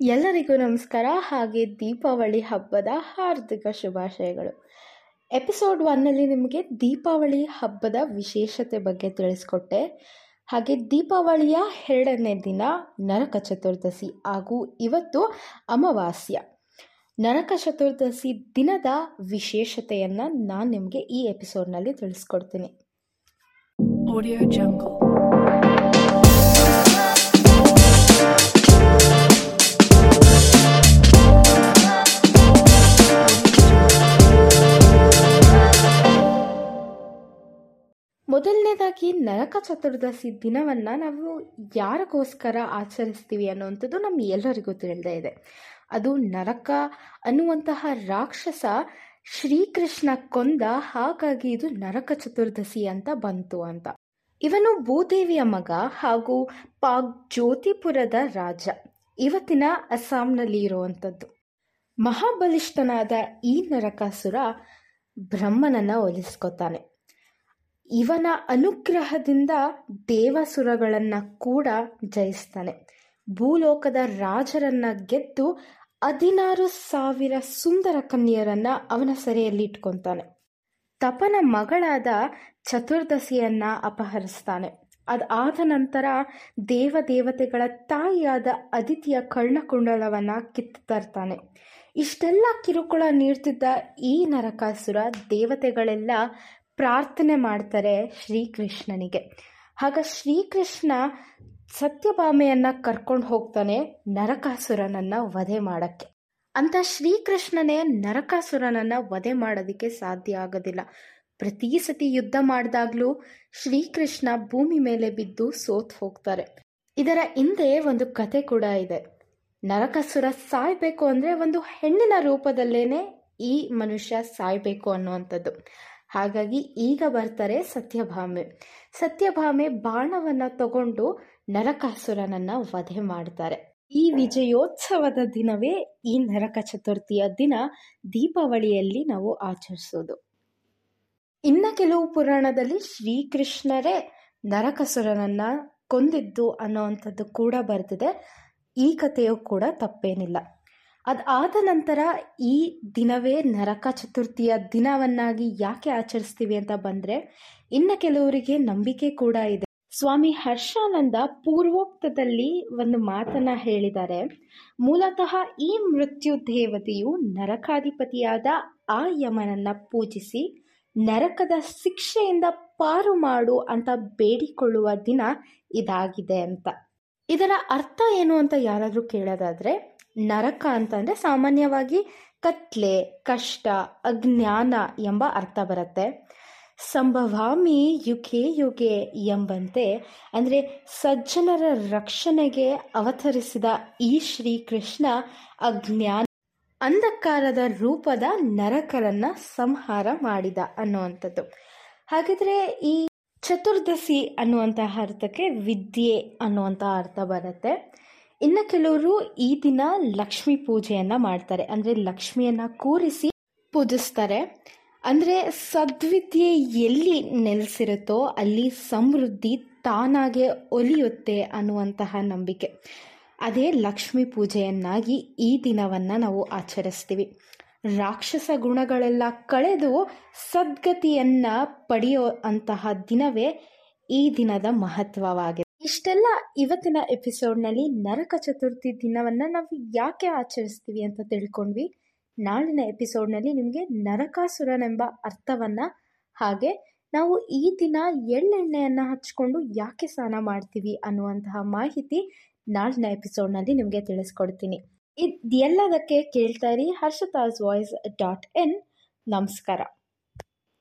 ಎಲ್ಲರಿಗೂ ನಮಸ್ಕಾರ. ಹಾಗೆ ದೀಪಾವಳಿ ಹಬ್ಬದ ಹಾರ್ದಿಕ ಶುಭಾಶಯಗಳು. ಎಪಿಸೋಡ್ ಒನ್ನಲ್ಲಿ ನಿಮಗೆ ದೀಪಾವಳಿ ಹಬ್ಬದ ವಿಶೇಷತೆ ಬಗ್ಗೆ ತಿಳಿಸ್ಕೊಟ್ಟೆ. ಹಾಗೆ ದೀಪಾವಳಿಯ ಎರಡನೇ ದಿನ ನರಕ ಚತುರ್ದಶಿ ಹಾಗೂ ಇವತ್ತು ಅಮಾವಾಸ್ಯ. ನರಕ ಚತುರ್ದಶಿ ದಿನದ ವಿಶೇಷತೆಯನ್ನು ನಾನು ನಿಮಗೆ ಈ ಎಪಿಸೋಡ್ನಲ್ಲಿ ತಿಳಿಸ್ಕೊಡ್ತೀನಿ. Audio Jungle. ಮೊದಲನೇದಾಗಿ ನರಕ ಚತುರ್ದಶಿ ದಿನವನ್ನು ನಾವು ಯಾರಿಗೋಸ್ಕರ ಆಚರಿಸ್ತೀವಿ ಅನ್ನುವಂಥದ್ದು ನಮ್ಗೆ ಎಲ್ಲರಿಗೂ ತಿಳಿದೇ ಇದೆ. ಅದು ನರಕ ಅನ್ನುವಂತಹ ರಾಕ್ಷಸ ಶ್ರೀಕೃಷ್ಣ ಕೊಂದ ಹಾಗಾಗಿ ಇದು ನರಕ ಚತುರ್ದಶಿ ಅಂತ ಬಂತು ಅಂತ. ಇವನು ಭೂದೇವಿಯ ಮಗ ಹಾಗೂ ಪಾಕ್ ಜ್ಯೋತಿಪುರದ ರಾಜ. ಇವತ್ತಿನ ಅಸ್ಸಾಂನಲ್ಲಿ ಇರುವಂಥದ್ದು. ಮಹಾಬಲಿಷ್ಠನಾದ ಈ ನರಕಾಸುರ ಬ್ರಹ್ಮನನ್ನ ಒಲಿಸ್ಕೊತಾನೆ. ಇವನ ಅನುಗ್ರಹದಿಂದ ದೇವಸುರಗಳನ್ನು ಕೂಡ ಜಯಿಸ್ತಾನೆ. ಭೂಲೋಕದ ರಾಜರನ್ನ ಗೆದ್ದು ಹದಿನಾರು ಸಾವಿರ ಸುಂದರ ಕನ್ಯರನ್ನ ಅವನ ಸೆರೆಯಲ್ಲಿ ಇಟ್ಕೊತಾನೆ. ತಪನ ಮಗಳಾದ ಚತುರ್ದಶಿಯನ್ನ ಅಪಹರಿಸ್ತಾನೆ. ಅದಾದ ನಂತರ ದೇವದೇವತೆಗಳ ತಾಯಿಯಾದ ಅದಿತಿಯ ಕರ್ಣಕುಂಡಲವನ್ನು ಕಿತ್ತು ತರ್ತಾನೆ. ಇಷ್ಟೆಲ್ಲ ಕಿರುಕುಳ ನೀಡ್ತಿದ್ದ ಈ ನರಕಾಸುರ ದೇವತೆಗಳೆಲ್ಲ ಪ್ರಾರ್ಥನೆ ಮಾಡ್ತಾರೆ ಶ್ರೀಕೃಷ್ಣನಿಗೆ. ಆಗ ಶ್ರೀಕೃಷ್ಣ ಸತ್ಯಭಾಮೆಯನ್ನು ಕರ್ಕೊಂಡು ಹೋಗ್ತಾನೆ ನರಕಾಸುರನನ್ನು ವಧೆ ಮಾಡೋಕ್ಕೆ. ಅಂತ ಶ್ರೀಕೃಷ್ಣನೇ ನರಕಾಸುರನನ್ನು ವಧೆ ಮಾಡೋದಕ್ಕೆ ಸಾಧ್ಯ ಆಗೋದಿಲ್ಲ. ಪ್ರತಿ ಸತಿ ಯುದ್ಧ ಮಾಡಿದಾಗ್ಲೂ ಶ್ರೀಕೃಷ್ಣ ಭೂಮಿ ಮೇಲೆ ಬಿದ್ದು ಸೋತ್ ಹೋಗ್ತಾರೆ. ಇದರ ಹಿಂದೆ ಒಂದು ಕತೆ ಕೂಡ ಇದೆ. ನರಕಾಸುರ ಸಾಯ್ಬೇಕು ಅಂದರೆ ಒಂದು ಹೆಣ್ಣಿನ ರೂಪದಲ್ಲೇನೆ ಈ ಮನುಷ್ಯ ಸಾಯ್ಬೇಕು ಅನ್ನುವಂಥದ್ದು. ಹಾಗಾಗಿ ಈಗ ಬರ್ತಾರೆ ಸತ್ಯಭಾಮೆ. ಸತ್ಯಭಾಮೆ ಬಾಣವನ್ನು ತಗೊಂಡು ನರಕಾಸುರನನ್ನ ವಧೆ ಮಾಡ್ತಾರೆ. ಈ ವಿಜಯೋತ್ಸವದ ದಿನವೇ ಈ ನರಕ ಚತುರ್ಥಿಯ ದಿನ ದೀಪಾವಳಿಯಲ್ಲಿ ನಾವು ಆಚರಿಸೋದು. ಇನ್ನ ಕೆಲವು ಪುರಾಣದಲ್ಲಿ ಶ್ರೀಕೃಷ್ಣರೇ ನರಕಾಸುರನನ್ನ ಕೊಂದಿದ್ದು ಅನ್ನೋವಂಥದ್ದು ಕೂಡ ಬರ್ತಿದೆ. ಈ ಕಥೆಯು ಕೂಡ ತಪ್ಪೇನಿಲ್ಲ. ಅದಾದ ನಂತರ ಈ ದಿನವೇ ನರಕ ಚತುರ್ಥಿಯ ದಿನವನ್ನಾಗಿ ಯಾಕೆ ಆಚರಿಸ್ತೀವಿ ಅಂತ ಬಂದರೆ, ಇನ್ನು ಕೆಲವರಿಗೆ ನಂಬಿಕೆ ಕೂಡ ಇದೆ. ಸ್ವಾಮಿ ಹರ್ಷಾನಂದ ಪೂರ್ವೋಕ್ತದಲ್ಲಿ ಒಂದು ಮಾತನ್ನ ಹೇಳಿದ್ದಾರೆ. ಮೂಲತಃ ಈ ಮೃತ್ಯು ದೇವತೆಯು ನರಕಾಧಿಪತಿಯಾದ ಆ ಯಮನನ್ನ ಪೂಜಿಸಿ, ನರಕದ ಶಿಕ್ಷೆಯಿಂದ ಪಾರು ಮಾಡು ಅಂತ ಬೇಡಿಕೊಳ್ಳುವ ದಿನ ಇದಾಗಿದೆ ಅಂತ. ಇದರ ಅರ್ಥ ಏನು ಅಂತ ಯಾರಾದರೂ ಕೇಳೋದಾದ್ರೆ ನರಕ ಅಂತಂದರೆ ಸಾಮಾನ್ಯವಾಗಿ ಕತ್ಲೆ, ಕಷ್ಟ, ಅಜ್ಞಾನ ಎಂಬ ಅರ್ಥ ಬರುತ್ತೆ. ಸಂಭವಾಮಿ ಯುಗೆ ಯುಗೆ ಎಂಬಂತೆ, ಅಂದರೆ ಸಜ್ಜನರ ರಕ್ಷಣೆಗೆ ಅವತರಿಸಿದ ಈ ಶ್ರೀಕೃಷ್ಣ ಅಜ್ಞಾನ ಅಂಧಕಾರದ ರೂಪದ ನರಕರನ್ನ ಸಂಹಾರ ಮಾಡಿದ ಅನ್ನುವಂಥದ್ದು. ಹಾಗಿದ್ರೆ ಈ ಚತುರ್ದಶಿ ಅನ್ನುವಂತಹ ಅರ್ಥಕ್ಕೆ ವಿದ್ಯೆ ಅನ್ನುವಂತಹ ಅರ್ಥ ಬರುತ್ತೆ. ಇನ್ನು ಕೆಲವರು ಈ ದಿನ ಲಕ್ಷ್ಮಿ ಪೂಜೆಯನ್ನ ಮಾಡ್ತಾರೆ. ಅಂದರೆ ಲಕ್ಷ್ಮಿಯನ್ನ ಕೂರಿಸಿ ಪೂಜಿಸ್ತಾರೆ. ಅಂದರೆ ಸದ್ವಿದ್ಯೆ ಎಲ್ಲಿ ನೆಲೆಸಿರುತ್ತೋ ಅಲ್ಲಿ ಸಮೃದ್ಧಿ ತಾನಾಗೆ ಒಲಿಯುತ್ತೆ ಅನ್ನುವಂತಹ ನಂಬಿಕೆ. ಅದೇ ಲಕ್ಷ್ಮಿ ಪೂಜೆಯನ್ನಾಗಿ ಈ ದಿನವನ್ನು ನಾವು ಆಚರಿಸ್ತೀವಿ. ರಾಕ್ಷಸ ಗುಣಗಳೆಲ್ಲ ಕಳೆದು ಸದ್ಗತಿಯನ್ನ ಪಡೆಯೋ ಅಂತಹ ದಿನವೇ ಈ ದಿನದ ಮಹತ್ವವಾಗಿದೆ. ಇಷ್ಟೆಲ್ಲ ಇವತ್ತಿನ ಎಪಿಸೋಡ್ನಲ್ಲಿ ನರಕ ಚತುರ್ಥಿ ದಿನವನ್ನು ನಾವು ಯಾಕೆ ಆಚರಿಸ್ತೀವಿ ಅಂತ ತಿಳ್ಕೊಂಡ್ವಿ. ನಾಳಿನ ಎಪಿಸೋಡ್ನಲ್ಲಿ ನಿಮಗೆ ನರಕಾಸುರನೆಂಬ ಅರ್ಥವನ್ನು ಹಾಗೆ ನಾವು ಈ ದಿನ ಎಳ್ಳೆಣ್ಣೆಯನ್ನು ಹಚ್ಕೊಂಡು ಯಾಕೆ ಸ್ನಾನ ಮಾಡ್ತೀವಿ ಅನ್ನುವಂತಹ ಮಾಹಿತಿ ನಾಳಿನ ಎಪಿಸೋಡ್ನಲ್ಲಿ ನಿಮಗೆ ತಿಳಿಸ್ಕೊಡ್ತೀನಿ. ಇದು ಎಲ್ಲದಕ್ಕೆ ಕೇಳ್ತಾ ಇರಿ ಹರ್ಷತಾಸ್ ವಾಯ್ಸ್ ಡಾಟ್ ಎನ್. ನಮಸ್ಕಾರ.